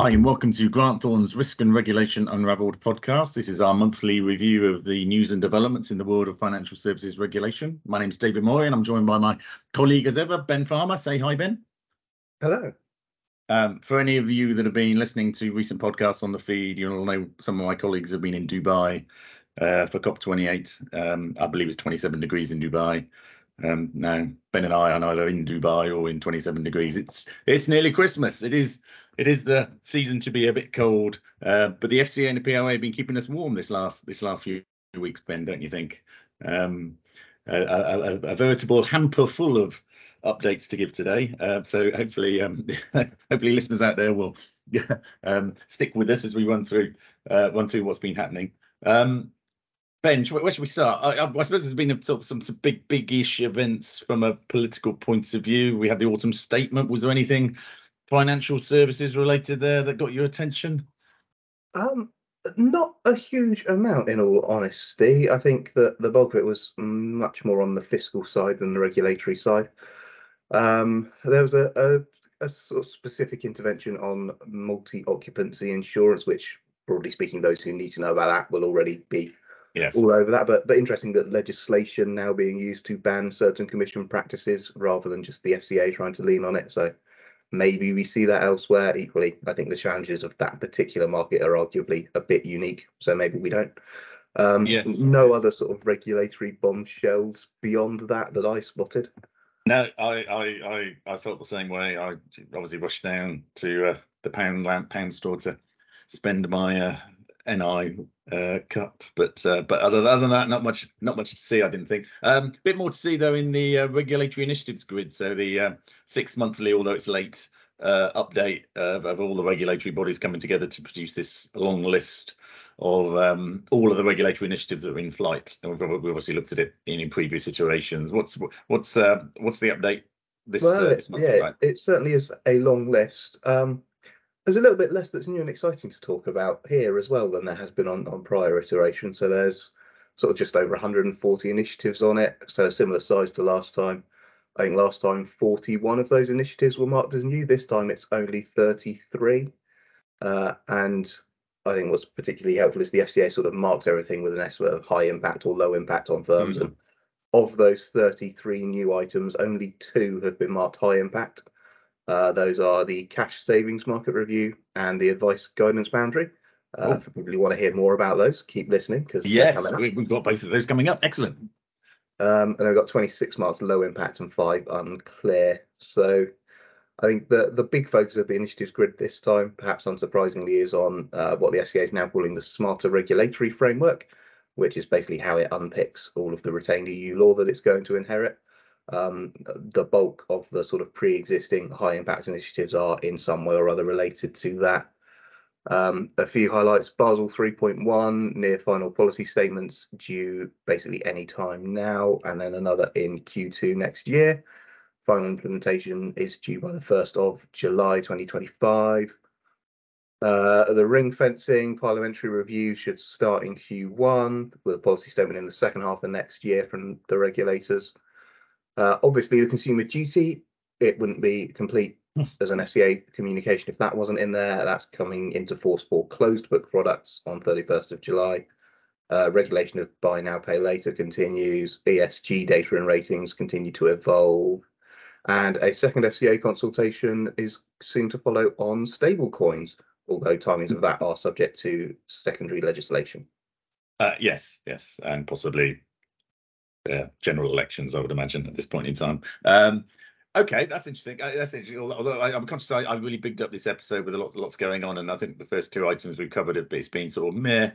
Hi, and welcome to Grant Thornton's Risk and Regulation Unraveled podcast. This is our monthly review of the news and developments in the world of financial services regulation. My name is David Morrey, and I'm joined by my colleague, as ever, Ben Farmer. Say hi, Ben. Hello. Um, for any of you that have been listening to recent podcasts on the feed, you'll know some of my colleagues have been in Dubai uh, for COP28. Um, I believe it's 27 degrees in Dubai. Um, now, Ben and I are either in Dubai or in 27 degrees. It's it's nearly Christmas. It is it is the season to be a bit cold, uh, but the FCA and the PRA have been keeping us warm this last this last few weeks, Ben, don't you think? Um, a, a, a, veritable hamper full of updates to give today. Uh, so hopefully, um, hopefully listeners out there will um, stick with us as we run through uh, run through what's been happening. Um, Ben, where should we start? I, I, suppose there's been some, some, some big, big-ish events from a political point of view. We had the autumn statement. Was there anything financial services related there that got your attention? Um, not a huge amount, in all honesty. I think that the bulk of it was much more on the fiscal side than the regulatory side. Um, there was a, a, a sort of specific intervention on multi-occupancy insurance, which, broadly speaking, those who need to know about that will already be yes. all over that. But but interesting that legislation now being used to ban certain commission practices rather than just the FCA trying to lean on it. So maybe we see that elsewhere. Equally, I think the challenges of that particular market are arguably a bit unique. So maybe we don't. Um, yes, no yes. other sort of regulatory bombshells beyond that that I spotted. No, I, I, I, I felt the same way. I obviously rushed down to uh, the pound pound store to spend my uh, NI uh, cut. But uh, but other, other than that, not much not much to see. I didn't think. A um, bit more to see though in the uh, regulatory initiatives grid. So the uh, six monthly, although it's late, uh, update of, of, all the regulatory bodies coming together to produce this long list of um, all of the regulatory initiatives that are in flight. And we've, we've obviously looked at it in, in previous iterations. What's what's uh, what's the update this, well, this month? Yeah, right? it certainly is a long list. Um, there's a little bit less that's new and exciting to talk about here as well than there has been on, on prior iterations. So there's sort of just over 140 initiatives on it, so a similar size to last time. I think last time 41 of those initiatives were marked as new. This time it's only 33. Uh, and I think what's particularly helpful is the FCA sort of marks everything with an estimate of high impact or low impact on firms. Mm-hmm. And of those 33 new items, only two have been marked high impact. Uh, those are the cash savings market review and the advice guidance boundary. Uh, if you really want to hear more about those, keep listening because yes, we, have got both of those coming up. Excellent. Um, and I've got 26 marks low impact and five unclear. So I think the the big focus of the initiatives grid this time, perhaps unsurprisingly, is on uh, what the FCA is now calling the smarter regulatory framework, which is basically how it unpicks all of the retained EU law that it's going to inherit. Um, the bulk of the sort of pre-existing high impact initiatives are in some way or other related to that. Um, a few highlights: Basel 3.1 near final policy statements due basically any time now, and then another in Q2 next year. Final implementation is due by the 1st of July 2025. Uh, the ring fencing parliamentary review should start in Q1 with a policy statement in the second half of next year from the regulators. Uh, obviously, the consumer duty, it wouldn't be complete hmm. as an FCA communication if that wasn't in there. That's coming into force for closed book products on 31st of July. Uh, regulation of buy now, pay later continues. ESG data and ratings continue to evolve. And a second FCA consultation is soon to follow on stablecoins, although timings of that are subject to secondary legislation. Uh, yes, yes, and possibly uh, general elections, I would imagine, at this point in time. Um, okay, that's interesting. Uh, that's interesting. Although I, am conscious, I, I, really bigged up this episode with lots, lots going on, and I think the first two items we've covered have it's been sort of meh,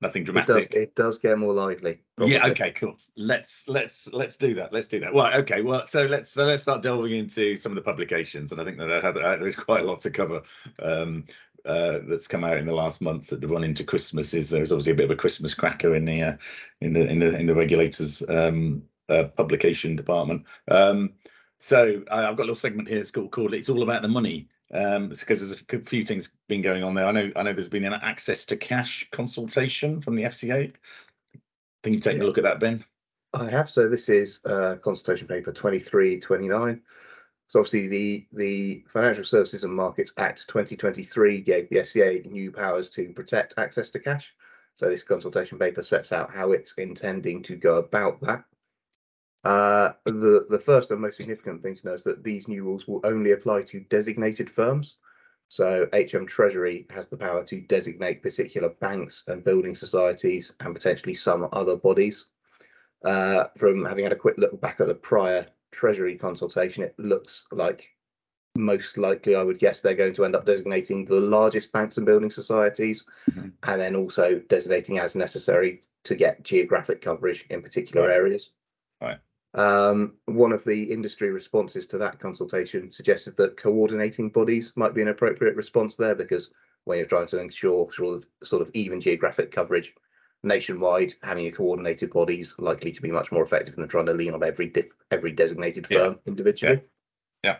nothing dramatic. It does, it does get more lively. Probably. Yeah. Okay. Cool. Let's let's let's do that. Let's do that. Well. Okay. Well. So let's so let's start delving into some of the publications, and I think that I had, I, there's quite a lot to cover. Um, uh, that's come out in the last month at the run into Christmas is there's obviously a bit of a Christmas cracker in the uh, in the in the in the regulators um, uh, publication department. Um, so I, have got a little segment here. It's called, called "It's All About the Money." Um, because there's a few things been going on there. I know I know there's been an access to cash consultation from the FCA. Think you've taken yeah. a look at that, Ben? I have. So this is uh, consultation paper 2329. So obviously the the Financial Services and Markets Act 2023 gave the FCA new powers to protect access to cash. So this consultation paper sets out how it's intending to go about that. Uh, the the first and most significant thing to know is that these new rules will only apply to designated firms. So HM Treasury has the power to designate particular banks and building societies and potentially some other bodies. Uh, from having had a quick look back at the prior Treasury consultation, it looks like most likely, I would guess, they're going to end up designating the largest banks and building societies, mm-hmm. and then also designating as necessary to get geographic coverage in particular right. areas. Right. Um, one of the industry responses to that consultation suggested that coordinating bodies might be an appropriate response there because when you're trying to ensure sort of, sort of even geographic coverage nationwide, having a coordinated body is likely to be much more effective than trying to lean on every diff, every designated firm yeah. individually. Yeah.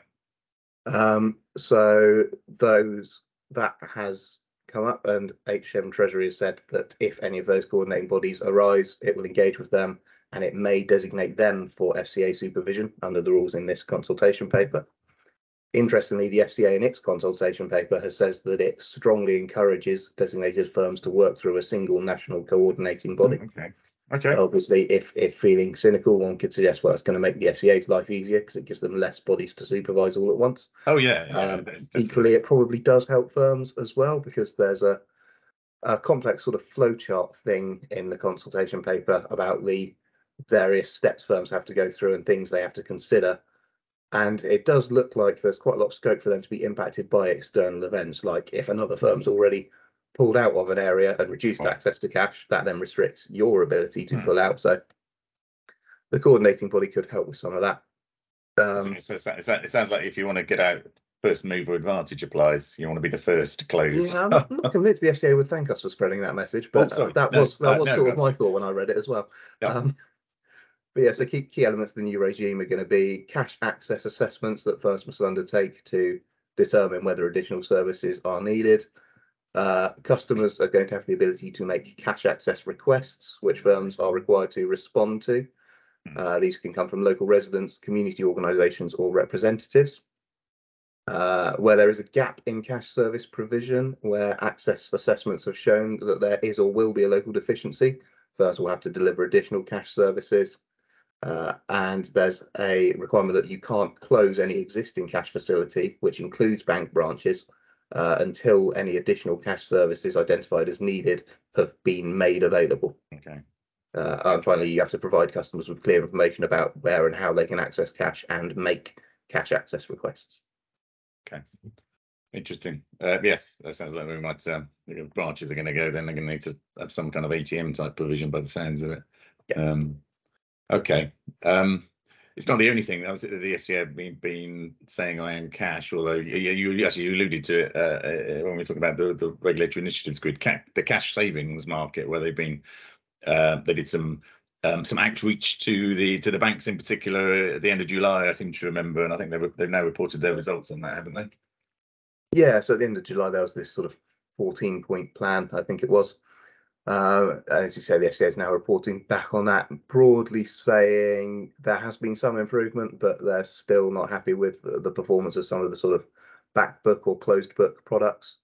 yeah. Um, so those that has come up, and HM Treasury has said that if any of those coordinating bodies arise, it will engage with them and it may designate them for FCA supervision under the rules in this consultation paper. Interestingly, the FCA in its consultation paper has says that it strongly encourages designated firms to work through a single national coordinating body. Oh, okay. Okay. Obviously, if if feeling cynical, one could suggest, well, it's going to make the FCA's life easier because it gives them less bodies to supervise all at once. Oh yeah. yeah um, equally, it probably does help firms as well because there's a a complex sort of flowchart thing in the consultation paper about the various steps firms have to go through and things they have to consider. And it does look like there's quite a lot of scope for them to be impacted by external events, like if another firm's already pulled out of an area and reduced access to cash, that then restricts your ability to hmm. pull out. So the coordinating body could help with some of that. Um, so, so it sounds like if you want to get out, first mover advantage applies. You want to be the first to close. Yeah, I'm not, convinced the FCA would thank us for spreading that message, but oh, that no, was that was no, sort of my thought when I read it as well. Um, but yeah, so key, key elements of the new regime are going to be cash access assessments that firms must undertake to determine whether additional services are needed. Uh, customers are going to have the ability to make cash access requests, which firms are required to respond to. Hmm. Uh, these can come from local residents, community organisations, or representatives. Uh, where there is a gap in cash service provision, where access assessments have shown that there is or will be a local deficiency, firms will have to deliver additional cash services. Uh, and there's a requirement that you can't close any existing cash facility, which includes bank branches, uh, until any additional cash services identified as needed have been made available. Okay. Uh, and finally, you have to provide customers with clear information about where and how they can access cash and make cash access requests. Okay. Interesting. Uh, yes, that sounds like we might. Um, branches are going to go. Then they're going to need to have some kind of ATM type provision, by the sounds of it. Yeah. Um, Okay. Um, it's not the only thing. That was the FCA have been, been saying around cash, although you, you actually alluded to it uh, uh, when we talk about the, the regulatory initiatives grid, ca- the cash savings market, where they've been uh, they did some um, some outreach to the to the banks in particular at the end of July. I seem to remember, and I think they've they've now reported their results on that, haven't they? Yeah. So at the end of July, there was this sort of 14 point plan, I think it was, uh, as you say, the FCA is now reporting back on that, broadly saying there has been some improvement, but they're still not happy with the, the performance of some of the sort of back book or closed book products.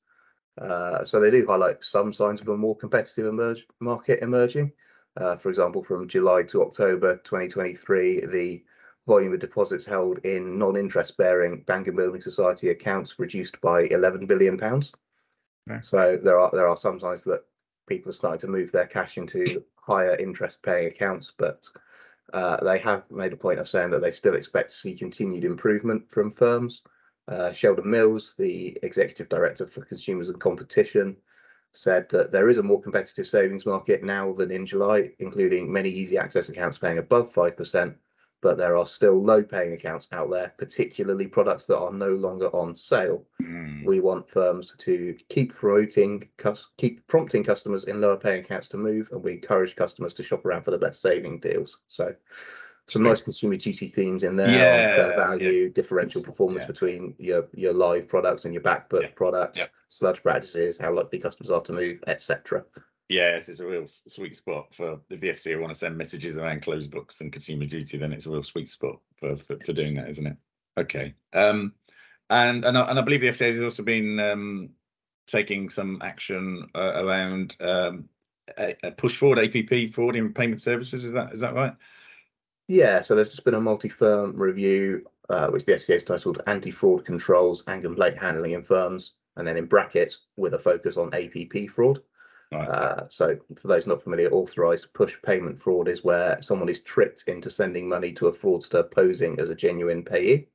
Uh, so they do highlight some signs of a more competitive emerge, market emerging. Uh, for example, from July to October 2023, the volume of deposits held in non-interest bearing bank and building society accounts reduced by 11 billion pounds. So there are there are some signs that people starting to move their cash into higher interest paying accounts, but uh, they have made a point of saying that they still expect to see continued improvement from firms. Uh, Sheldon Mills, the executive director for consumers and competition, said that there is a more competitive savings market now than in July, including many easy access accounts paying above 5%, but there are still low paying accounts out there, particularly products that are no longer on sale. Mm. We want firms to keep promoting, keep prompting customers in lower paying accounts to move, and we encourage customers to shop around for the best saving deals. So, some nice consumer duty themes in there yeah, value, yeah. differential performance yeah. between your your live products and your back book products, sludge practices, how likely customers are to move, etc. Yes, it's a real sweet spot for the FCA want to send messages around closed books and consumer duty, then it's a real sweet spot for, for, for doing that, isn't it? Okay. Um, and and I, and I believe the FCA has also been um, taking some action uh, around um, a, a push forward APP fraud in payment services. Is that is that right? Yeah. So there's just been a multi-firm review, uh, which the FCA has titled "Anti-Fraud Controls and Complaint Handling in Firms," and then in brackets with a focus on APP fraud. Right. Uh, so for those not familiar, authorized push payment fraud is where someone is tricked into sending money to a fraudster posing as a genuine payee.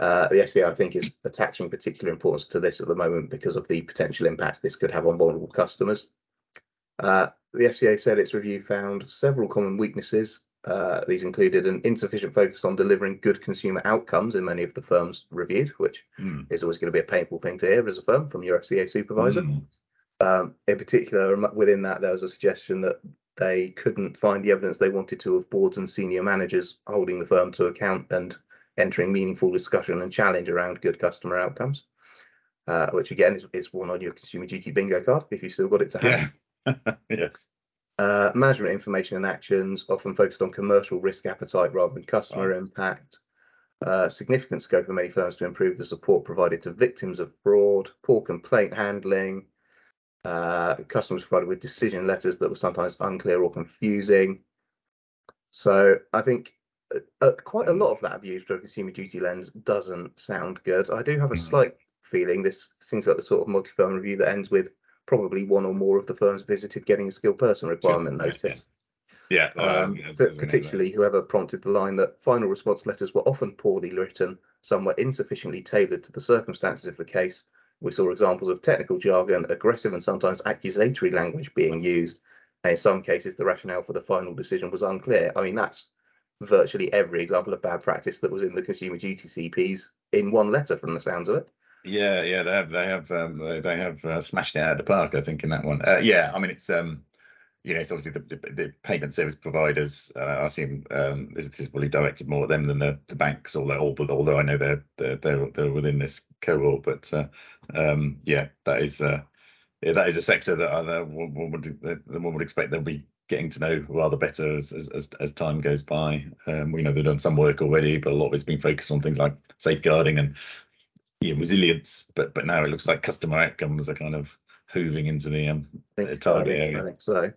Uh, the FCA, I think, is attaching particular importance to this at the moment because of the potential impact this could have on vulnerable customers. Uh, the FCA said its review found several common weaknesses. Uh, these included an insufficient focus on delivering good consumer outcomes in many of the firms reviewed, which mm. is always going to be a painful thing to hear as a firm from your FCA supervisor. Mm. Um, in particular, within that, there was a suggestion that they couldn't find the evidence they wanted to of boards and senior managers holding the firm to account and entering meaningful discussion and challenge around good customer outcomes, uh, which again is, is, one on your consumer duty bingo card if you still got it to hand. Yeah. yes. Uh, management information and actions often focused on commercial risk appetite rather than customer impact. Uh, significant scope for many firms to improve the support provided to victims of fraud, poor complaint handling, uh, customers provided with decision letters that were sometimes unclear or confusing. So I think uh, quite a lot of that view through a consumer duty lens doesn't sound good. I do have a mm. slight feeling this seems like the sort of multi-firm review that ends with probably one or more of the firms visited getting a skilled person requirement sure. notice. Yeah, yeah. um, but particularly whoever prompted the line that final response letters were often poorly written, some were insufficiently tailored to the circumstances of the case. We saw examples of technical jargon, aggressive and sometimes accusatory language being used, and in some cases the rationale for the final decision was unclear. I mean, that's virtually every example of bad practice that was in the consumer duty CPs in one letter from the sounds of it. Yeah, yeah, they have they have um, they have uh, smashed it out of the park, I think, in that one. Uh, yeah, I mean it's um, you know, it's obviously the, the, the payment service providers. Uh, I assume um, this, is probably directed more at them than the, the banks, although although I know they're they're they're, they're within this cohort. But uh, um, yeah, that is uh, yeah, that is a sector that uh, one would one would expect they'll be getting to know rather better as as, as time goes by. Um, we know they've done some work already, but a lot of it's been focused on things like safeguarding and yeah, resilience. But but now it looks like customer outcomes are kind of hooving into the um, target area. I think so.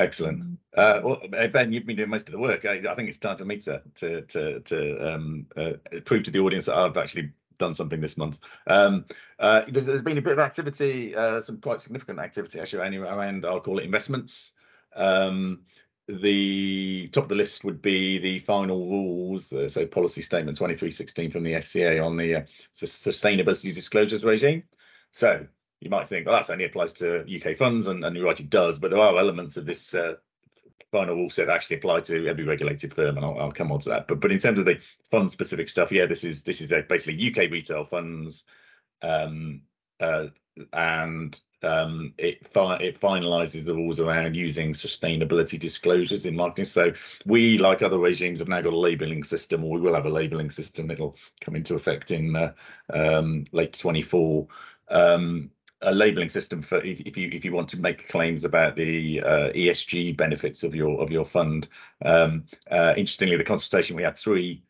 Excellent. Uh, well, uh, Ben, you've been doing most of the work. I, I think it's time for me to to to, to um, uh, prove to the audience that I've actually done something this month. Um, uh, there's, there's been a bit of activity, uh, some quite significant activity actually around, I'll call it investments. Um, the top of the list would be the final rules, uh, so policy statement 2316 from the FCA on the uh, sustainability disclosures regime. So you might think, well, that only applies to UK funds, and, and you're right, it does, but there are elements of this uh, final rule set that actually apply to every regulated firm, and I'll, I'll, come on to that. But but in terms of the fund specific stuff, yeah, this is this is basically UK retail funds, um, uh, and um, it fi- it finalises the rules around using sustainability disclosures in marketing. So we, like other regimes, have now got a labelling system, or we will have a labelling system. It'll come into effect in uh, um, late 24. Um, a labeling system for if, if, you if you want to make claims about the uh, ESG benefits of your of your fund. Um, uh, interestingly, the consultation we had three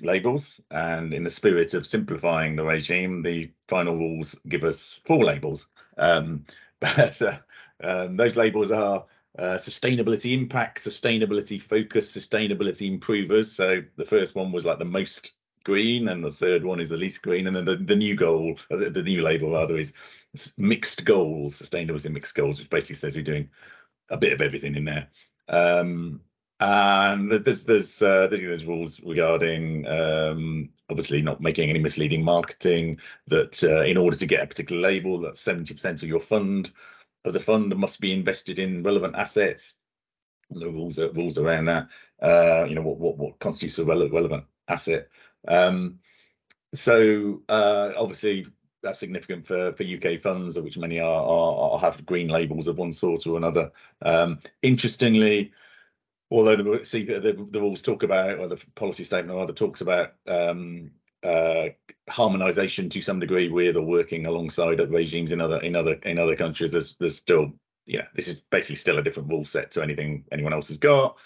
labels, and in the spirit of simplifying the regime, the final rules give us four labels. Um, but uh, um, those labels are uh, sustainability impact, sustainability focus, sustainability improvers. So the first one was like the most green, and the third one is the least green, and then the, the new goal, uh, the, the new label rather, is mixed goals, sustainability mixed goals, which basically says we're doing a bit of everything in there. Um, and there's there's uh, there's rules regarding um, obviously not making any misleading marketing. That uh, in order to get a particular label, that 70% of your fund of the fund must be invested in relevant assets. The rules are, rules around that. Uh, you know what what what constitutes a relevant relevant asset. Um, so uh, obviously that's significant for for UK funds, which many are, are, are have green labels of one sort or another. Um, interestingly although the, see, the, the rules talk about, or the policy statement rather talks about um, uh, harmonization to some degree with or working alongside regimes in other in other in other countries. There's there's still yeah, this is basically still a different rule set to anything anyone else has got.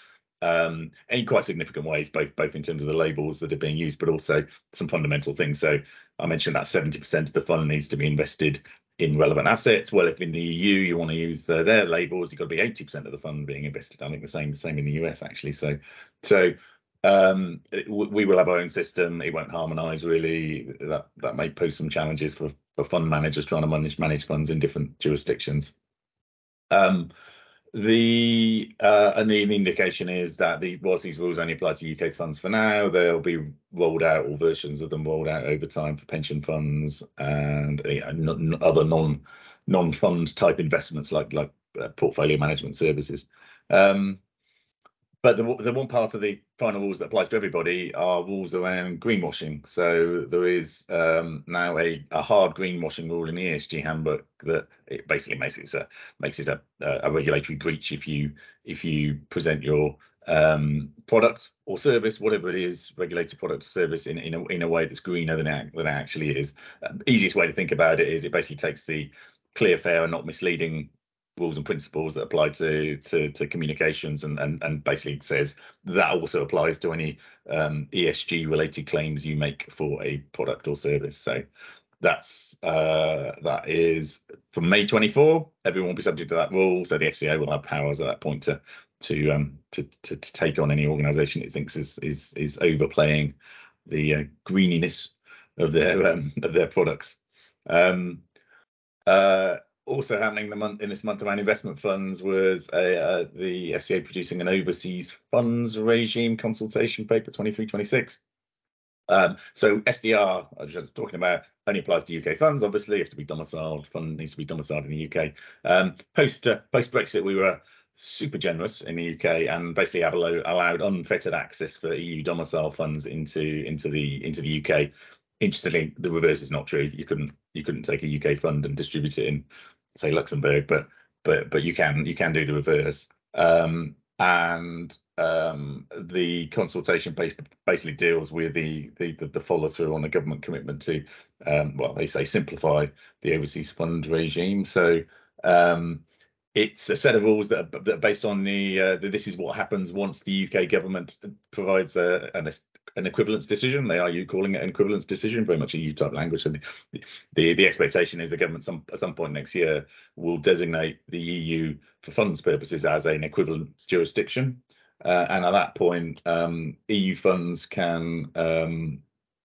Um, in quite significant ways, both both in terms of the labels that are being used, but also some fundamental things. So I mentioned that 70% of the fund needs to be invested in relevant assets. Well, if in the EU you want to use the, their labels, you've got to be 80% of the fund being invested. I think the same same in the US actually. So so um, it, we will have our own system. It won't harmonise really. That that may pose some challenges for for fund managers trying to manage manage funds in different jurisdictions. Um, the uh, and the, the, indication is that the whilst these rules only apply to UK funds for now, they'll be rolled out or versions of them rolled out over time for pension funds and uh, other non non fund type investments like like uh, portfolio management services. Um, but the, the one part of the final rules that applies to everybody are rules around greenwashing. So there is um, now a, a hard greenwashing rule in the ESG handbook that it basically makes it a makes it a, a regulatory breach if you if you present your um, product or service, whatever it is, regulated product or service in in a, in a way that's greener than it, than it actually is. Um, easiest way to think about it is it basically takes the clear, fair, and not misleading rules and principles that apply to to, to communications and, and and basically says that also applies to any um, ESG related claims you make for a product or service. So that's uh, that is from May 24. Everyone will be subject to that rule. So the FCA will have powers at that point to to um to to, to take on any organisation it thinks is is is overplaying the uh, greeniness of their um, of their products. Um, uh, also happening the month in this month around investment funds was uh, the FCA producing an overseas funds regime consultation paper 2326. Um, so SDR, I was just talking about, only applies to UK funds. Obviously, you have to be domiciled. Fund needs to be domiciled in the UK. Um, post uh, post Brexit, we were super generous in the UK and basically have allowed unfettered access for EU domicile funds into into the into the UK interestingly, the reverse is not true. You couldn't you couldn't take a UK fund and distribute it in say Luxembourg, but but but you can you can do the reverse. Um, and um, the consultation basically deals with the the, the follow through on the government commitment to um, well they say simplify the overseas fund regime. So um, it's a set of rules that are, that are based on the, uh, the, this is what happens once the UK government provides a, an, an equivalence decision. They are you calling it an equivalence decision, very much a EU type language. And the, the, the expectation is the government some at some point next year will designate the EU for funds purposes as an equivalent jurisdiction. Uh, and at that point, um, EU funds can um,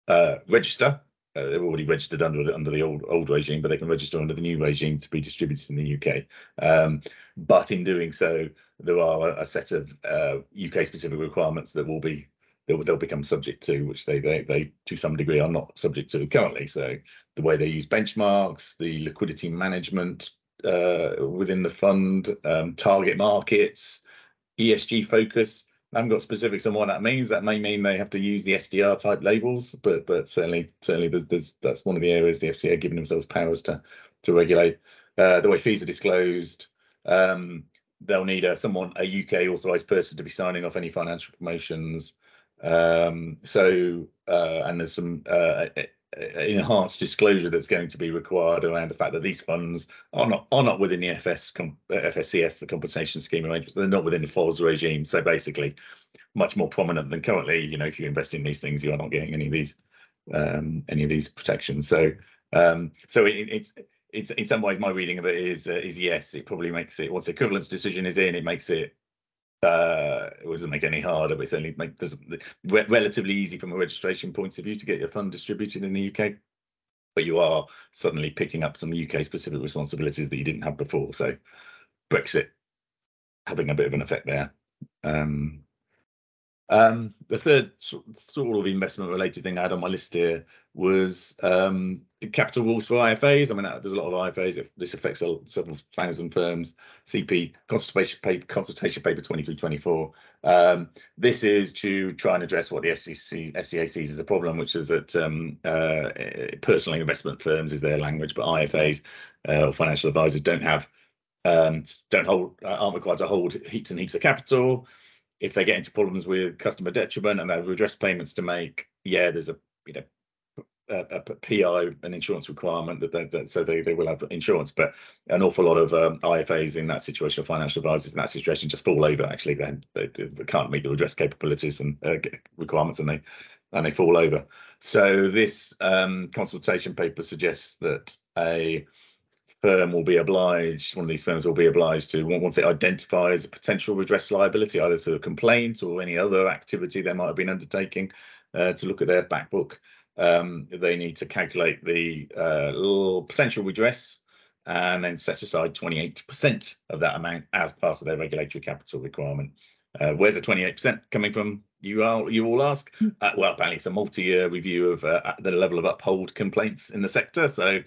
uh, register uh, they're already registered under under the old old regime, but they can register under the new regime to be distributed in the UK. Um, but in doing so, there are a, a set of uh, UK specific requirements that will be they'll, they'll become subject to, which they, they they to some degree are not subject to currently. So the way they use benchmarks, the liquidity management uh, within the fund, um, target markets, ESG focus I haven't got specifics on what that means. That may mean they have to use the SDR type labels, but but certainly certainly there's, there's, that's one of the areas the FCA are giving themselves powers to to regulate. Uh, the way fees are disclosed, um, they'll need a someone a UK authorised person to be signing off any financial promotions. Um, so uh, and there's some uh, enhanced disclosure that's going to be required around the fact that these funds are not are not within the FS FSCS, the compensation scheme arrangements. They're not within the FOS regime. So basically, much more prominent than currently. You know, if you invest in these things, you are not getting any of these um, any of these protections. So um, so it, it's it's in some ways my reading of it is uh, is yes, it probably makes it once the equivalence decision is in, it makes it uh, it doesn't make any harder, but it's only re- relatively easy from a registration point of view to get your fund distributed in the UK. But you are suddenly picking up some UK specific responsibilities that you didn't have before. So Brexit having a bit of an effect there. Um, um, the third sort of investment related thing I had on my list here was um, capital rules for IFAs. I mean, there's a lot of IFAs. This affects several thousand firms. CP consultation paper, consultation paper 2324. Um, this is to try and address what the FCC, FCA sees as a problem, which is that um, uh, personal investment firms is their language, but IFAs uh, or financial advisors don't have um, don't hold aren't required to hold heaps and heaps of capital if they get into problems with customer detriment and they have redress payments to make, yeah, there's a you know a, a PI, an insurance requirement that, they, that so they, they will have insurance. But an awful lot of um, IFAs in that situation, financial advisors in that situation, just fall over. Actually, they, they, they can't meet the redress capabilities and uh, requirements, and they and they fall over. So this um, consultation paper suggests that a firm will be obliged, one of these firms will be obliged to, once it identifies a potential redress liability, either through a complaint or any other activity they might have been undertaking, uh, to look at their back book um, they need to calculate the uh, potential redress and then set aside 28% of that amount as part of their regulatory capital requirement. Uh, where's the 28% coming from? You all, you all ask. Hmm. Uh, well, apparently it's a multi-year review of uh, the level of uphold complaints in the sector. So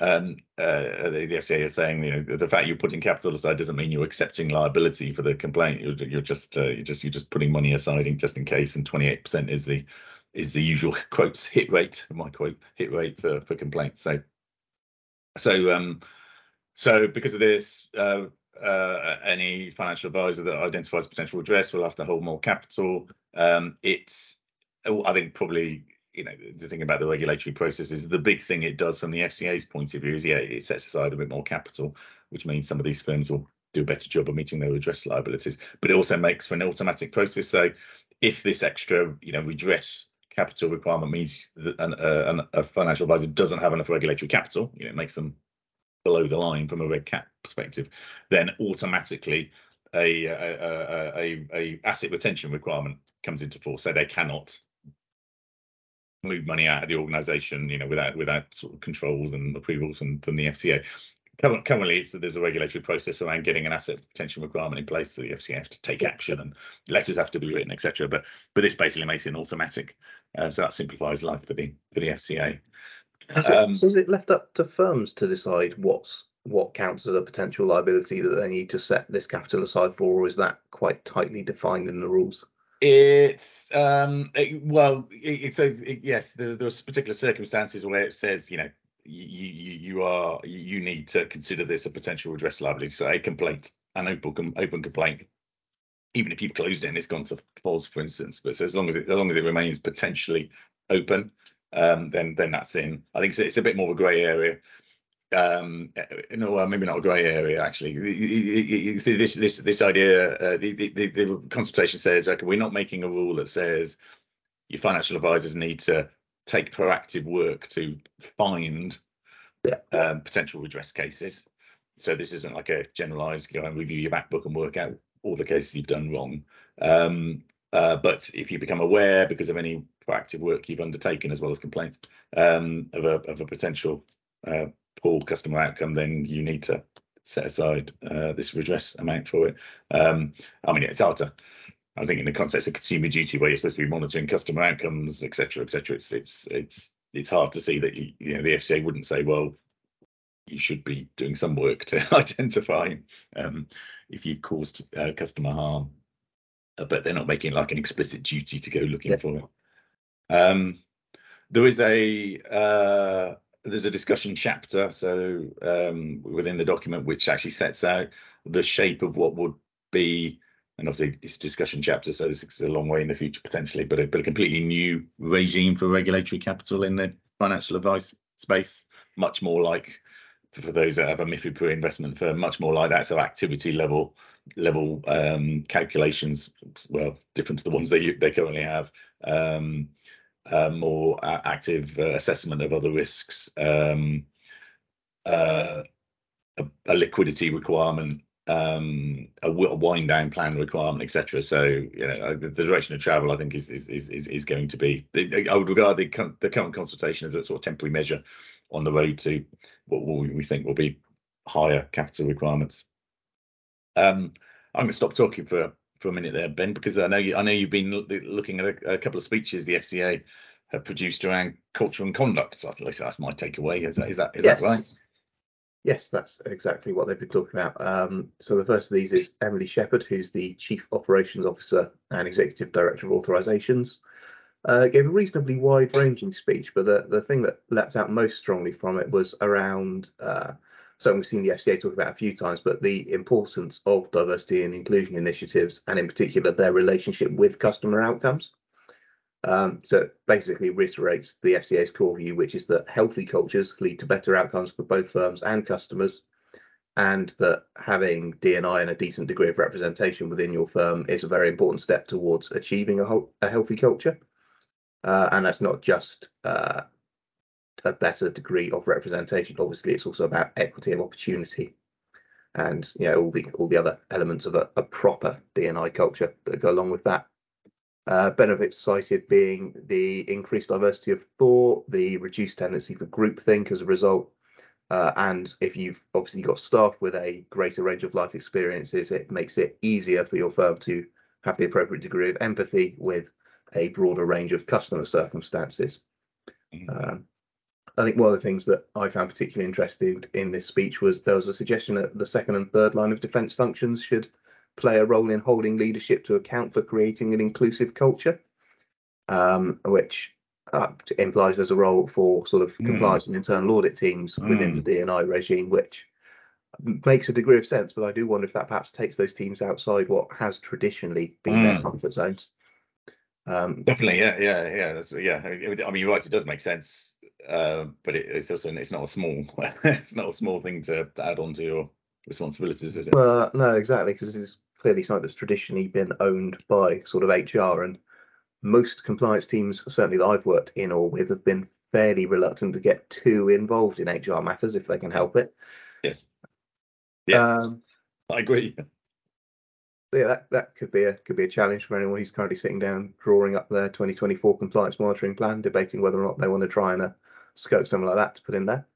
um, uh, the, the, FCA is saying, you know, the fact you're putting capital aside doesn't mean you're accepting liability for the complaint. You're, you're just uh, you're just you're just putting money aside in just in case, and 28% is the is the usual quotes hit rate, my quote hit rate for for complaints. So so um so because of this, uh, uh, any financial advisor that identifies potential redress will have to hold more capital. Um, it's I think probably you know the thing about the regulatory process is the big thing it does from the FCA's point of view is yeah it sets aside a bit more capital, which means some of these firms will do a better job of meeting their redress liabilities. But it also makes for an automatic process. So if this extra you know redress capital requirement means that an, uh, an, a financial advisor doesn't have enough regulatory capital, you know, it makes them below the line from a red cap perspective, then automatically a, a, a, a, asset retention requirement comes into force. So they cannot move money out of the organisation, you know, without without sort of controls and approvals from, from the FCA currently it's, there's a regulatory process around getting an asset retention requirement in place so the FCA have to take action and letters have to be written etc but but this basically makes it automatic uh, so that simplifies life for the for the FCA um, so is it left up to firms to decide what's what counts as a potential liability that they need to set this capital aside for or is that quite tightly defined in the rules it's um it, well it, it's a it, yes there, there's particular circumstances where it says you know you, you, you are you need to consider this a potential redress liability. So a complaint, an open open complaint, even if you've closed it and it's gone to FOS, for instance. But so as long as it as long as it remains potentially open, um, then then that's in. I think it's, it's a bit more of a grey area. Um, no, well, maybe not a grey area actually. This this this idea, uh, the, the the consultation says, okay, we're not making a rule that says your financial advisors need to take proactive work to find yeah. um, potential redress cases. So this isn't like a generalized go and review your back book and work out all the cases you've done wrong. Um, uh, but if you become aware because of any proactive work you've undertaken as well as complaints um, of, a, of a potential uh, poor customer outcome, then you need to set aside uh, this redress amount for it. Um, I mean, it's hard to I think in the context of consumer duty, where you're supposed to be monitoring customer outcomes, et cetera, et cetera, it's it's it's it's hard to see that you, you know the FCA wouldn't say, well, you should be doing some work to identify um, if you've caused uh, customer harm, uh, but they're not making like an explicit duty to go looking yeah. for it. Um, there is a uh, there's a discussion chapter so um, within the document which actually sets out the shape of what would be and obviously it's discussion chapter, so this is a long way in the future potentially, but a, but a completely new regime for regulatory capital in the financial advice space, much more like for those that have a MiFID pre investment firm, much more like that. So activity level level um, calculations, well, different to the ones they they currently have. Um, more active uh, assessment of other risks, um, uh, a, liquidity requirement um, a, wind down plan requirement, etc. So you know uh, the, direction of travel, I think, is is is is going to be. I would regard the the current consultation as a sort of temporary measure on the road to what we think will be higher capital requirements. Um, I'm going to stop talking for for a minute there, Ben, because I know you I know you've been looking at a, a couple of speeches the FCA have produced around culture and conduct. So at least that's my takeaway. Is that is that is yes. that right? Yes, that's exactly what they've been talking about. Um, so the first of these is Emily Shepherd, who's the Chief Operations Officer and Executive Director of Authorisations. Uh, gave a reasonably wide-ranging speech, but the, the thing that leapt out most strongly from it was around uh, something we've seen the FCA talk about a few times, but the importance of diversity and inclusion initiatives, and in particular their relationship with customer outcomes. Um, so basically reiterates the FCA's core view, which is that healthy cultures lead to better outcomes for both firms and customers, and that having D&I and a decent degree of representation within your firm is a very important step towards achieving a, a healthy culture. Uh, and that's not just uh, a better degree of representation. Obviously, it's also about equity of opportunity and you know all the all the other elements of a, a proper D&I culture that go along with that. Uh, benefits cited being the increased diversity of thought, the reduced tendency for groupthink as a result, uh, and if you've obviously got staff with a greater range of life experiences, it makes it easier for your firm to have the appropriate degree of empathy with a broader range of customer circumstances. Mm-hmm. Um, I think one of the things that I found particularly interesting in this speech was there was a suggestion that the second and third line of defence functions should play a role in holding leadership to account for creating an inclusive culture, um, which uh, implies there's a role for sort of mm. compliance and internal audit teams mm. within the D&I regime, which makes a degree of sense. But I do wonder if that perhaps takes those teams outside what has traditionally been mm. their comfort zones. Um, Definitely, yeah, yeah, yeah. That's yeah. I mean, you're right. It does make sense, uh, but it, it's also it's not a small it's not a small thing to, to add on to your responsibilities, is it? Well, no, exactly, because this is clearly something that's traditionally been owned by sort of HR, and most compliance teams, certainly that I've worked in or with, have been fairly reluctant to get too involved in HR matters if they can help it. Yes. Yes. Um, I agree. Yeah, that, that could be a could be a challenge for anyone who's currently sitting down drawing up their 2024 compliance monitoring plan, debating whether or not they want to try and uh, scope something like that to put in there.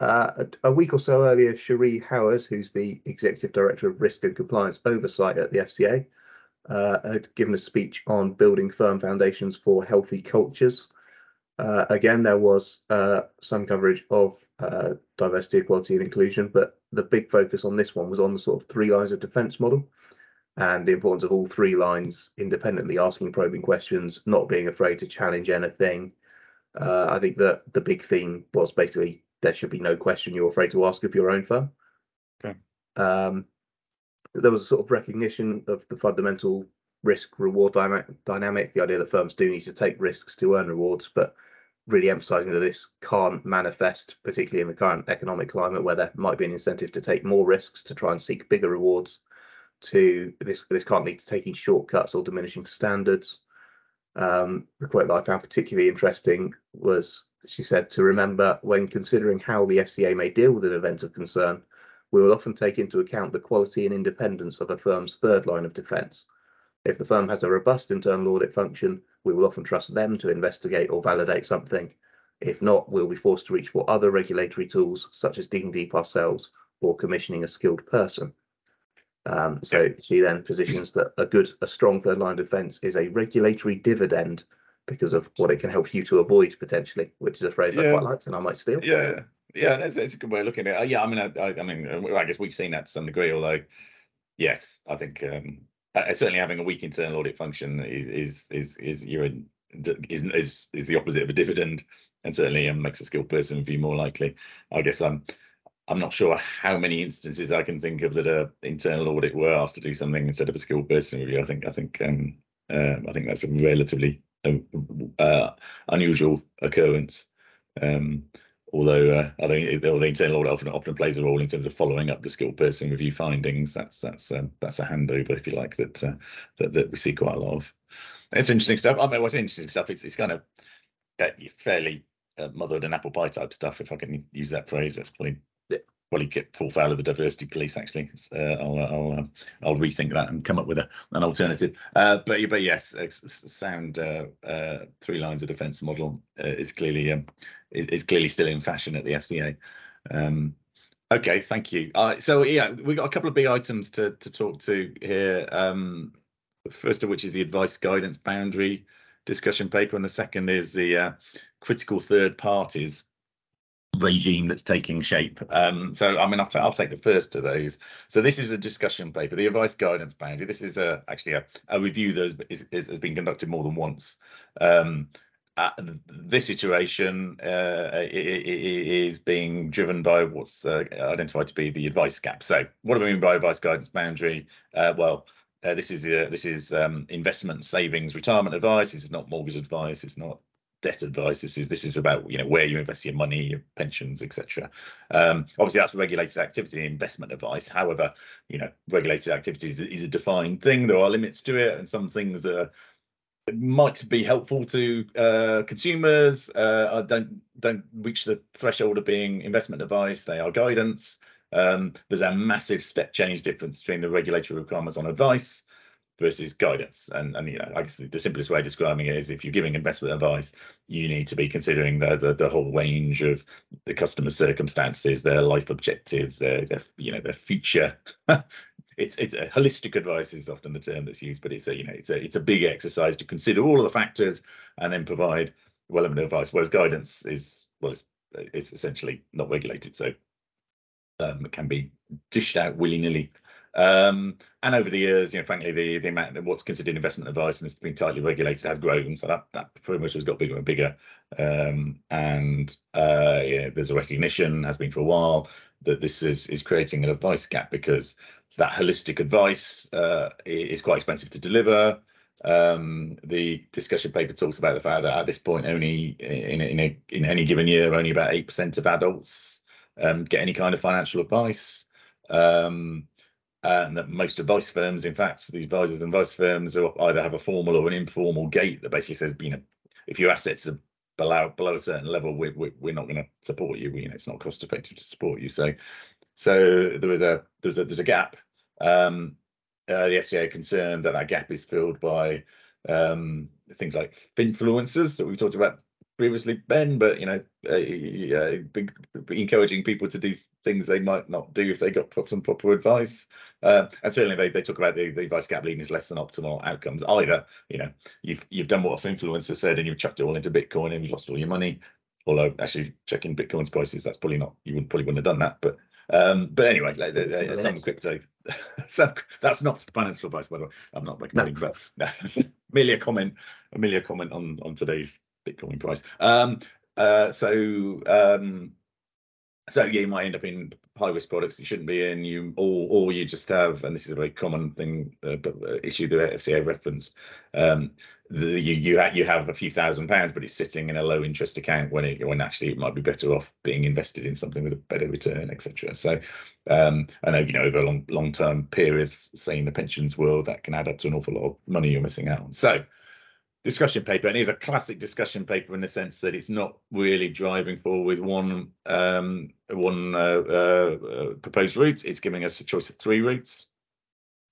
Uh, a, a, week or so earlier, Sheree Howard, who's the Executive Director of Risk and Compliance Oversight at the FCA, uh, had given a speech on building firm foundations for healthy cultures. Uh, again, there was uh, some coverage of uh, diversity, equality, and inclusion, but the big focus on this one was on the sort of three lines of defence model and the importance of all three lines independently asking probing questions, not being afraid to challenge anything. Uh, I think that the big theme was basically there should be no question you're afraid to ask of your own firm. Okay. Um, there was a sort of recognition of the fundamental risk reward dynamic, the idea that firms do need to take risks to earn rewards, but really emphasizing that this can't manifest, particularly in the current economic climate where there might be an incentive to take more risks to try and seek bigger rewards. To this, this can't lead to taking shortcuts or diminishing standards. Um, the quote that I found particularly interesting was she said to remember when considering how the FCA may deal with an event of concern, we will often take into account the quality and independence of a firm's third line of defence. If the firm has a robust internal audit function, we will often trust them to investigate or validate something. If not, we'll be forced to reach for other regulatory tools, such as digging deep ourselves or commissioning a skilled person. Um, so she then positions that a good, a strong third line defence is a regulatory dividend because of what it can help you to avoid potentially, which is a phrase yeah. I quite like and I might steal. Yeah, yeah, that's, that's a good way of looking at it. Yeah, I mean, I, I mean, I guess we've seen that to some degree. Although, yes, I think um, certainly having a weak internal audit function is is is, is you're in, is, is is the opposite of a dividend, and certainly um, makes a skilled person be more likely. I guess I'm. I'm not sure how many instances I can think of that a internal audit were asked to do something instead of a skilled person review. I think I think um, uh, I think that's a relatively uh, unusual occurrence. Um, although uh, I think the internal audit often, often plays a role in terms of following up the skilled person review findings. That's that's um, that's a handover, if you like, that, uh, that that we see quite a lot of. It's interesting stuff. I mean, what's interesting stuff? It's it's kind of fairly uh, mothered and apple pie type stuff, if I can use that phrase. That's probably probably get full foul of the diversity police. Actually, uh, I'll uh, I'll um, I'll rethink that and come up with a, an alternative. Uh, but but yes, sound uh, uh, three lines of defence model uh, is clearly um, is clearly still in fashion at the FCA. Um, okay, thank you. so yeah, we've got a couple of big items to to talk to here. Um, first of which is the advice guidance boundary discussion paper, and the second is the critical third parties regime that's taking shape. Um, so, I mean, I'll, t- I'll, take the first of those. So, this is a discussion paper, the advice guidance boundary. This is a, actually a, a review that has, is, has, been conducted more than once. Um, uh, this iteration uh, is being driven by what's uh, identified to be the advice gap. So, what do we mean by advice guidance boundary? Uh, well, uh, this is uh, this is um, investment, savings, retirement advice. This is not mortgage advice. It's not debt advice. This is this is about you know where you invest your money, your pensions, etc. Um, obviously, that's regulated activity, investment advice. However, you know regulated activity is, a defined thing. There are limits to it, and some things are might be helpful to uh, consumers. Uh, don't don't reach the threshold of being investment advice. They are guidance. Um, there's a massive step change difference between the regulatory requirements on advice versus guidance. And, and you know, I guess the simplest way of describing it is if you're giving investment advice, you need to be considering the the, the whole range of the customer's circumstances, their life objectives, their, their you know their future. it's it's a holistic advice is often the term that's used, but it's a you know it's a it's a big exercise to consider all of the factors and then provide relevant advice. Whereas guidance is well, it's it's essentially not regulated, so um, it can be dished out willy nilly um, and over the years, you know, frankly, the the amount of what's considered investment advice and it's been tightly regulated has grown. So that that pretty much has got bigger and bigger. Um, and uh, yeah, there's a recognition has been for a while that this is is creating an advice gap because that holistic advice uh, is quite expensive to deliver. Um, the discussion paper talks about the fact that at this point, only in in, a, in any given year, only about eight percent of adults um, get any kind of financial advice. Um, and that most advice firms, in fact, the advisors and advice firms either have a formal or an informal gate that basically says, you know, if your assets are below below a certain level, we're we're, not going to support you. We, you know, it's not cost effective to support you. So, so there was a there's a there's a gap. Um, uh, the FCA concerned that that gap is filled by um, things like influencers that we've talked about previously, Ben, but you know, uh, uh, big, encouraging people to do things they might not do if they got some proper advice. Uh, and certainly they, they talk about the, the advice gap leading to less than optimal outcomes. Either, you know, you've you've done what an influencer said and you've chucked it all into Bitcoin and you've lost all your money. Although actually checking Bitcoin's prices, that's probably not you would probably wouldn't have done that. But um, but anyway, like, uh, some crypto. so that's not financial advice, by the way. I'm not recommending, no. but merely a comment, merely a comment on on today's Bitcoin price. Um, uh, so um, so yeah, you might end up in high risk products you shouldn't be in. You or or you just have, and this is a very common thing, uh, uh, issue the FCA reference. Um, the, you you, ha- you have a few thousand pounds, but it's sitting in a low interest account when it when actually it might be better off being invested in something with a better return, etc. So um, I know you know over long long term periods, say in the pensions world, that can add up to an awful lot of money you're missing out on. So discussion paper and it is a classic discussion paper in the sense that it's not really driving forward one um, one uh, uh, proposed route. It's giving us a choice of three routes.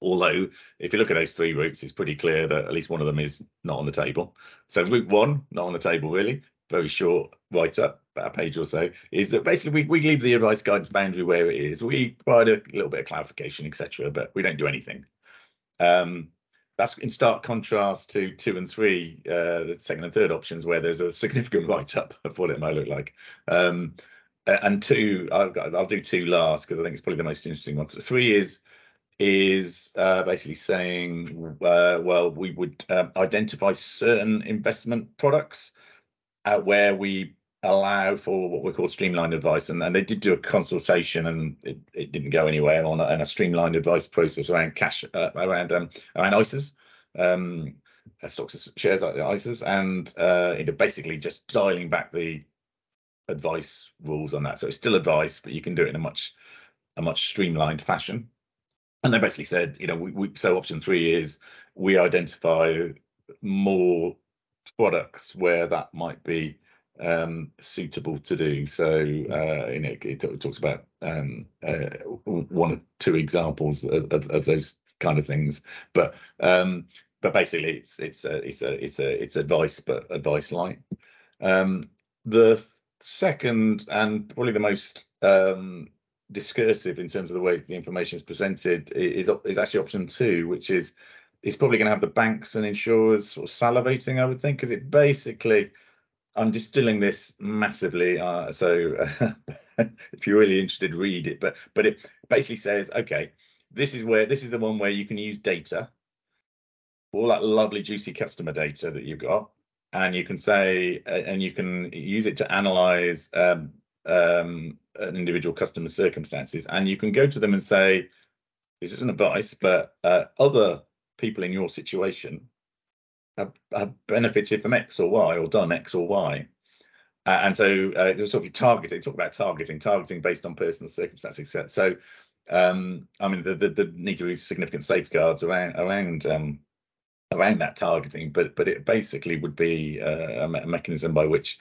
Although if you look at those three routes it's pretty clear that at least one of them is not on the table. So route one not on the table really. Very short write up about a page or so is that basically we, we leave the advice guidance boundary where it is. We provide a little bit of clarification etc but we don't do anything. Um, that's in stark contrast to two and three, uh, the second and third options, where there's a significant write up of what it might look like. Um, and two, I'll, I'll do two last because I think it's probably the most interesting one. So three is is uh, basically saying, uh, well, we would um, identify certain investment products uh, where we allow for what we call streamlined advice, and, and they did do a consultation, and it, it didn't go anywhere on a, a streamlined advice process around cash, uh, around um, around ISAs, um, uh, stocks, shares, uh, ISAs, and uh, know, basically just dialing back the advice rules on that. So it's still advice, but you can do it in a much a much streamlined fashion. And they basically said, you know, we, we so option three is we identify more products where that might be um, suitable to do. So uh, you know, it, it talks about um, uh, one or two examples of, of, of, those kind of things, but um, but basically it's it's a, it's a it's a it's advice, but advice light. Um, the second and probably the most um, discursive in terms of the way the information is presented is is actually option two, which is it's probably going to have the banks and insurers sort of salivating, I would think, because it basically I'm distilling this massively, uh, so uh, if you're really interested, read it. But but it basically says, okay, this is where this is the one where you can use data, all that lovely juicy customer data that you've got, and you can say uh, and you can use it to analyze um, um, an individual customer's circumstances, and you can go to them and say, this isn't advice, but uh, other people in your situation have, have benefited from X or Y or done X or Y. Uh, and so uh, there's sort of targeting, talk about targeting, targeting based on personal circumstances. So, um, I mean, there the, the need to be significant safeguards around around um, around that targeting, but but it basically would be uh, a, me- a mechanism by which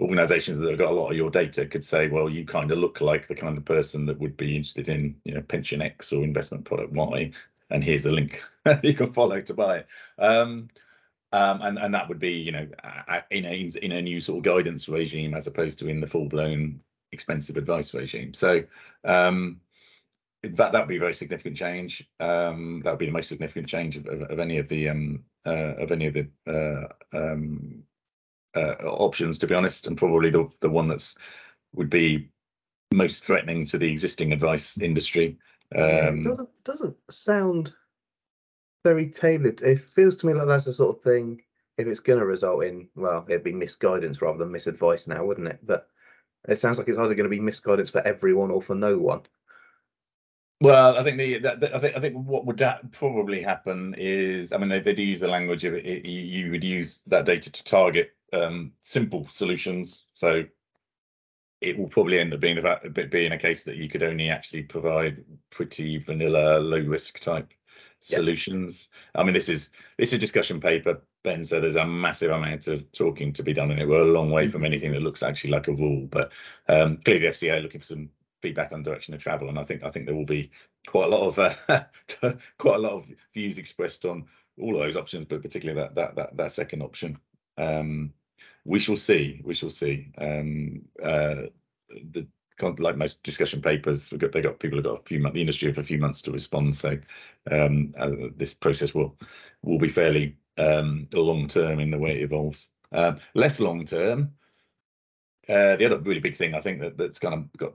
organizations that have got a lot of your data could say, well, you kind of look like the kind of person that would be interested in, you know, pension X or investment product Y, and here's the link you can follow to buy it. Um, um, and and that would be, you know, in a in a new sort of guidance regime as opposed to in the full blown expensive advice regime. So um, that that would be a very significant change. Um, that would be the most significant change of, of, of any of the um, uh, of any of the uh, um, uh, options, to be honest, and probably the the one that's would be most threatening to the existing advice industry. Yeah, it Um, doesn't doesn't sound very tailored. It feels to me like that's the sort of thing. If it's going to result in, well, it'd be misguidance rather than misadvice now, wouldn't it? But it sounds like it's either going to be misguidance for everyone or for no one. Well, I think the that, that- I think I think what would that probably happen is, I mean, they, they do use the language of it, it- you would use that data to target um, simple solutions. So it will probably end up being the fact being a case that you could only actually provide pretty vanilla, low risk type Yeah. solutions. I mean, this is this is a discussion paper, Ben. So there's a massive amount of talking to be done in it. We're a long way from anything that looks actually like a rule, but um, clearly the FCA are looking for some feedback on direction of travel, and I think I think there will be quite a lot of uh, quite a lot of views expressed on all of those options, but particularly that that that, that second option. Um, we shall see. We shall see. Um, uh, the like most discussion papers, we've got they got people have got a few months, the industry have a few months to respond. So um, uh, this process will will be fairly um, long term in the way it evolves. Um, less long term. Uh, the other really big thing I think that that's kind of got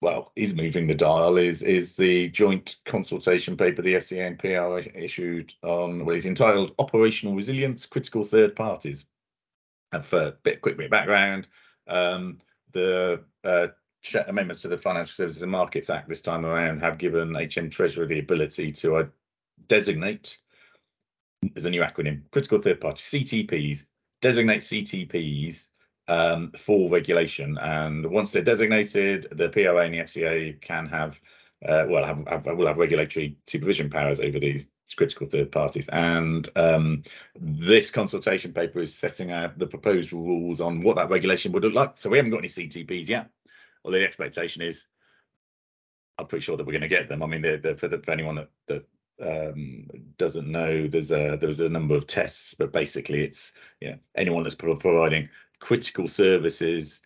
well is moving the dial is is the joint consultation paper the FCA and PRA issued on well it's entitled Operational Resilience Critical Third Parties. And for a bit quick bit of background, um, the uh, amendments to the Financial Services and Markets Act this time around have given HM Treasury the ability to uh, designate, there's a new acronym, critical third party CTPs, designate CTPs um, for regulation. And once they're designated, the PRA and the FCA can have, uh, well, have, have will have regulatory supervision powers over these critical third parties. And um, this consultation paper is setting out the proposed rules on what that regulation would look like. So we haven't got any CTPs yet. Well, the expectation is, I'm pretty sure that we're going to get them. I mean, they're, they're for, the, for anyone that, that um, doesn't know, there's a there's a number of tests, but basically it's you know anyone that's pro- providing critical services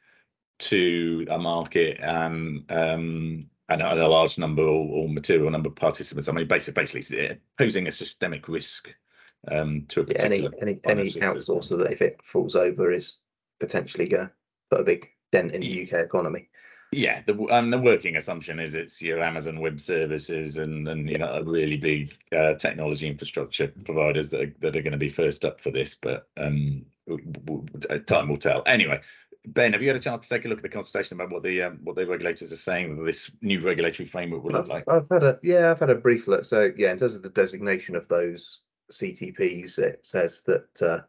to a market and um, and a, and a large number or, or material number of participants. I mean, basically, basically it's posing a systemic risk um, to a Yeah, any any any outsourcer that if it falls over is potentially going to put a big dent in the UK economy. Yeah, the and the working assumption is it's your Amazon Web Services and and you know a really big uh, technology infrastructure providers that are, that are going to be first up for this, but um, w- w- time will tell. Anyway, Ben, have you had a chance to take a look at the consultation about what the um, what the regulators are saying that this new regulatory framework will look like? I've had a yeah, I've had a brief look. So yeah, in terms of the designation of those CTPs, it says that uh,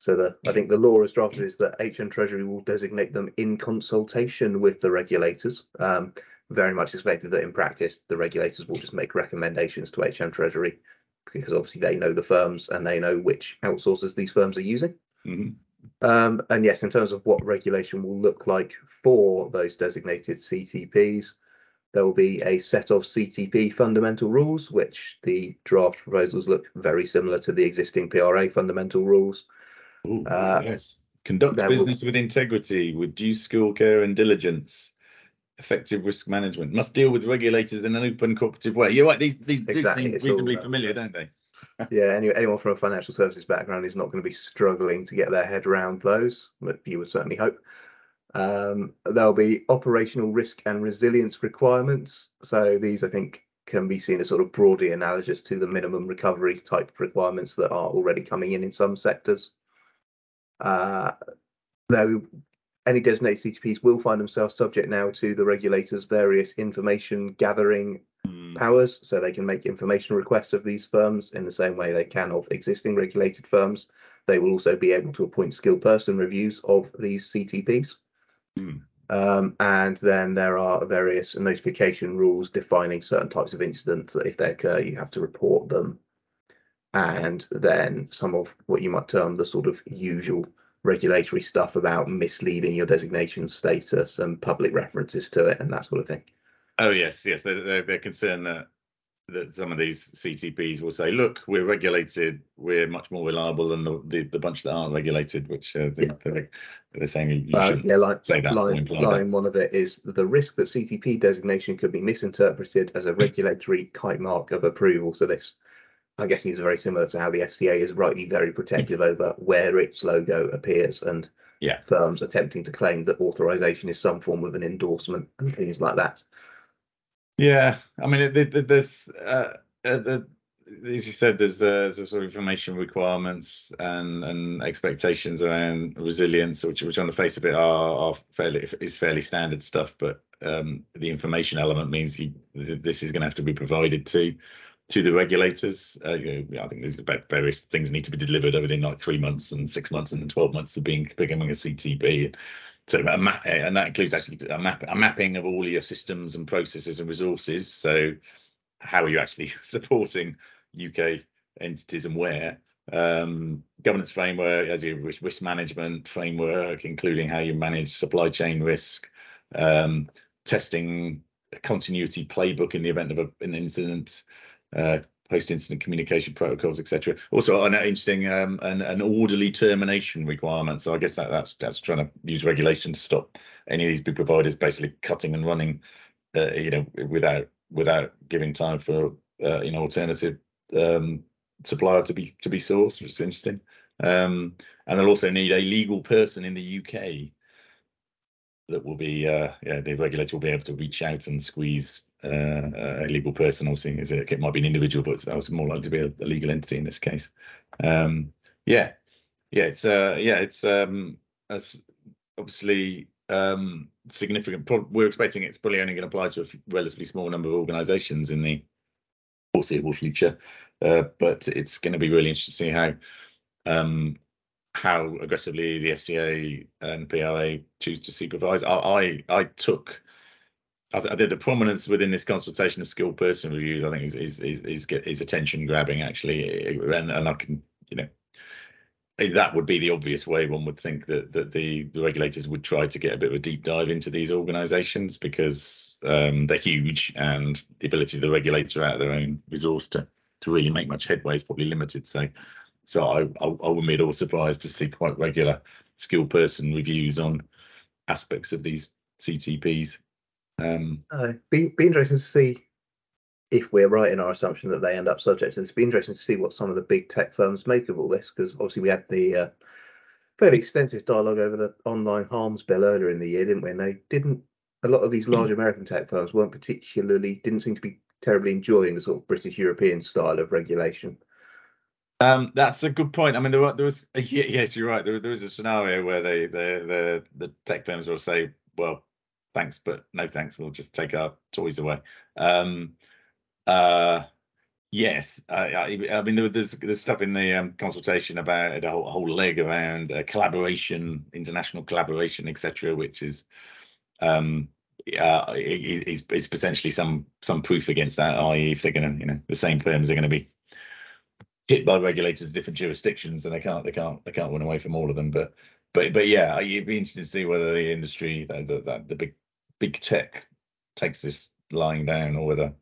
so the I think the law as drafted is that HM Treasury will designate them in consultation with the regulators. Um, very much expected that in practice the regulators will just make recommendations to HM Treasury because obviously they know the firms and they know which outsourcers these firms are using. Mhm. Um, and yes, in terms of what regulation will look like for those designated CTPs, there will be a set of CTP fundamental rules, which the draft proposals look very similar to the existing PRA fundamental rules. Ooh, Uh, yes. Conduct there will- business with integrity, with due skill, care, and diligence. Effective risk management must deal with regulators in an open, cooperative way. You're right. These these do Exactly, seem reasonably familiar, don't they? Yeah, any, anyone from a financial services background is not going to be struggling to get their head around those, but you would certainly hope. Um, there'll be operational risk and resilience requirements. So these, I think, can be seen as sort of broadly analogous to the minimum recovery type requirements that are already coming in in some sectors. Uh, though any designated CTPs will find themselves subject now to the regulators' various information gathering mm. powers, so they can make information requests of these firms in the same way they can of existing regulated firms. They will also be able to appoint skilled person reviews of these CTPs. Mm. Um, and then there are various notification rules defining certain types of incidents that if they occur, you have to report them. And then some of what you might term the sort of usual regulatory stuff about misleading your designation status and public references to it and that sort of thing. Oh yes, yes, they're, they're, they're concerned that that some of these CTPs will say, look, we're regulated, we're much more reliable than the, the, the bunch that aren't regulated, which uh, they, yeah. they're, they're, saying you uh, shouldn't yeah, like, say that. Line, line one of it is the risk that CTP designation could be misinterpreted as a regulatory kite mark of approval. So this I'm guessing is very similar to how the FCA is rightly very protective over where its logo appears and yeah. firms attempting to claim that authorization is some form of an endorsement and things like that. Yeah, I mean, it, it, there's, uh, uh, the, as you said, there's, uh, there's sort of information requirements and, and expectations around resilience, which, which on the face of it are, are fairly is fairly standard stuff. But um, the information element means you, this is going to have to be provided to to the regulators. Uh, you know, I think there's about various things need to be delivered within like three months and six months and 12 months of being becoming a CTP. So a map, and that includes actually a map, a mapping of all your systems and processes and resources. So how are you actually supporting UK entities and where? Um, governance framework, as your risk, risk management framework, including how you manage supply chain risk, um, testing continuity playbook in the event of a, an incident, post-incident communication protocols, etc. Also, an interesting um, an, an, orderly termination requirement. So I guess that, that's that's trying to use regulation to stop any of these big providers basically cutting and running, uh, you know, without without giving time for uh, you know alternative um, supplier to be to be sourced, which is interesting. Um, and they'll also need a legal person in the UK that will be, uh, yeah, the regulator will be able to reach out and squeeze uh, a legal person. Obviously, it might be an individual, but it's more likely to be a, a legal entity in this case. Um, yeah, yeah, it's uh, yeah, it's um, obviously um, significant. Pro- we're expecting it's probably only going to apply to a relatively small number of organisations in the foreseeable future, uh, but it's going to be really interesting to see how um, how aggressively the FCA and PRA choose to supervise. I I, I took I, did the prominence within this consultation of skilled person reviews. I think is is is, is, is attention grabbing actually, and and I can you know that would be the obvious way one would think that that the the regulators would try to get a bit of a deep dive into these organisations because um, they're huge and the ability of the regulator out of their own resource to to really make much headway is probably limited. So so I, I, I wouldn't be at all surprised to see quite regular skilled person reviews on aspects of these CTPs. Um, uh, be, be interesting to see if we're right in our assumption that they end up subject to this. Be interesting to see what some of the big tech firms make of all this, because obviously we had the uh, fairly extensive dialogue over the online harms bill earlier in the year, didn't we? And they didn't. A lot of these large American tech firms weren't particularly didn't seem to be terribly enjoying the sort of British European style of regulation. Um, that's a good point. I mean, there, was, there was yes, you're right. There, there was a scenario where they, the, the, the tech firms will say, well, thanks, but no thanks. We'll just take our toys away. Um, uh, yes, I, I, I mean, there, there's there's stuff in the um, consultation about a whole, a whole leg around uh, collaboration, international collaboration, etc., which is um, uh, is, is potentially some some proof against that. I.e., if they're going to, you know, the same firms are going to be hit by regulators in different jurisdictions, then they can't they can't they can't run away from all of them. But but but yeah, it'd be interesting to see whether the industry, the, the, the big big tech, takes this lying down, or whether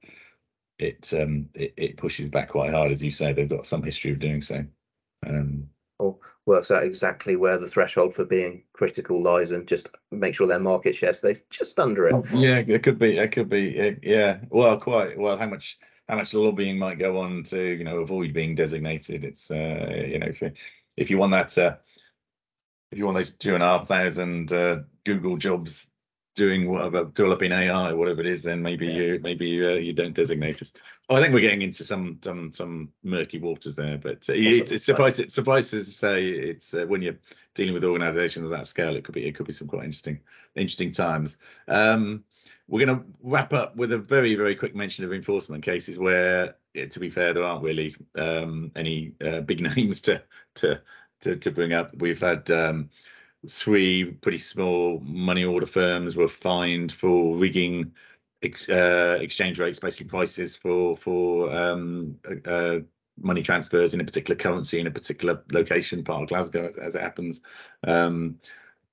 it um it, it, pushes back quite hard, as you say. They've got some history of doing so. Um, or works out exactly where the threshold for being critical lies, and just make sure their market share stays just under it. Yeah, it could be. It could be. Yeah. Well, quite. Well, how much how much lobbying might go on to you know avoid being designated. It's uh, you know if you, if you want that uh, if you want those two and a half thousand uh, Google jobs doing whatever developing AI whatever it is, then maybe yeah. you maybe uh, you don't designate us. Oh, I think we're getting into some some some murky waters there, but uh, it, it suffices it suffices to say it's uh, when you're dealing with organisations of that scale, it could be it could be some quite interesting interesting times. Um, we're going to wrap up with a very, very quick mention of enforcement cases where, to be fair, there aren't really um, any uh, big names to, to to to bring up. We've had um, three pretty small money order firms were fined for rigging uh, exchange rates, basically prices for for um, uh, money transfers in a particular currency in a particular location, part of Glasgow, as, as it happens. Um,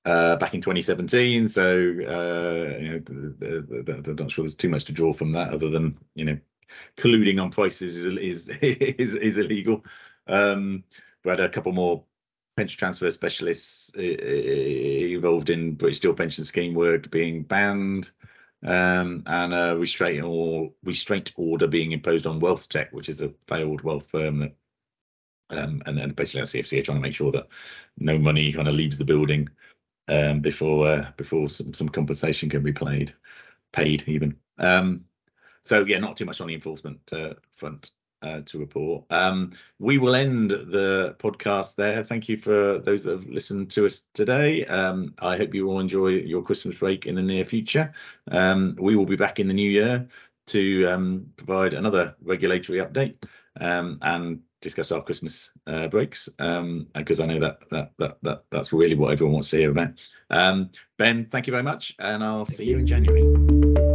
uh, back in 2017. So uh, you know, I'm not sure there's too much to draw from that, other than you know, colluding on prices is is is, is illegal. Um, we had a couple more pension transfer specialists uh, involved in British Steel Pension Scheme work being banned. Um, and a restraint or restraint order being imposed on WealthTek, which is a failed wealth firm that um, and basically our CFC are trying to make sure that no money kind of leaves the building um, before uh, before some, some compensation can be played, paid even. Um, so yeah, not too much on the enforcement uh, front uh, to report. Um, we will end the podcast there. Thank you for those that have listened to us today. Um, I hope you all enjoy your Christmas break in the near future. Um, we will be back in the new year to um, provide another regulatory update um, and discuss our Christmas uh, breaks because um, I know that, that that that that's really what everyone wants to hear about. Um, ben, thank you very much, and I'll thank see you in January.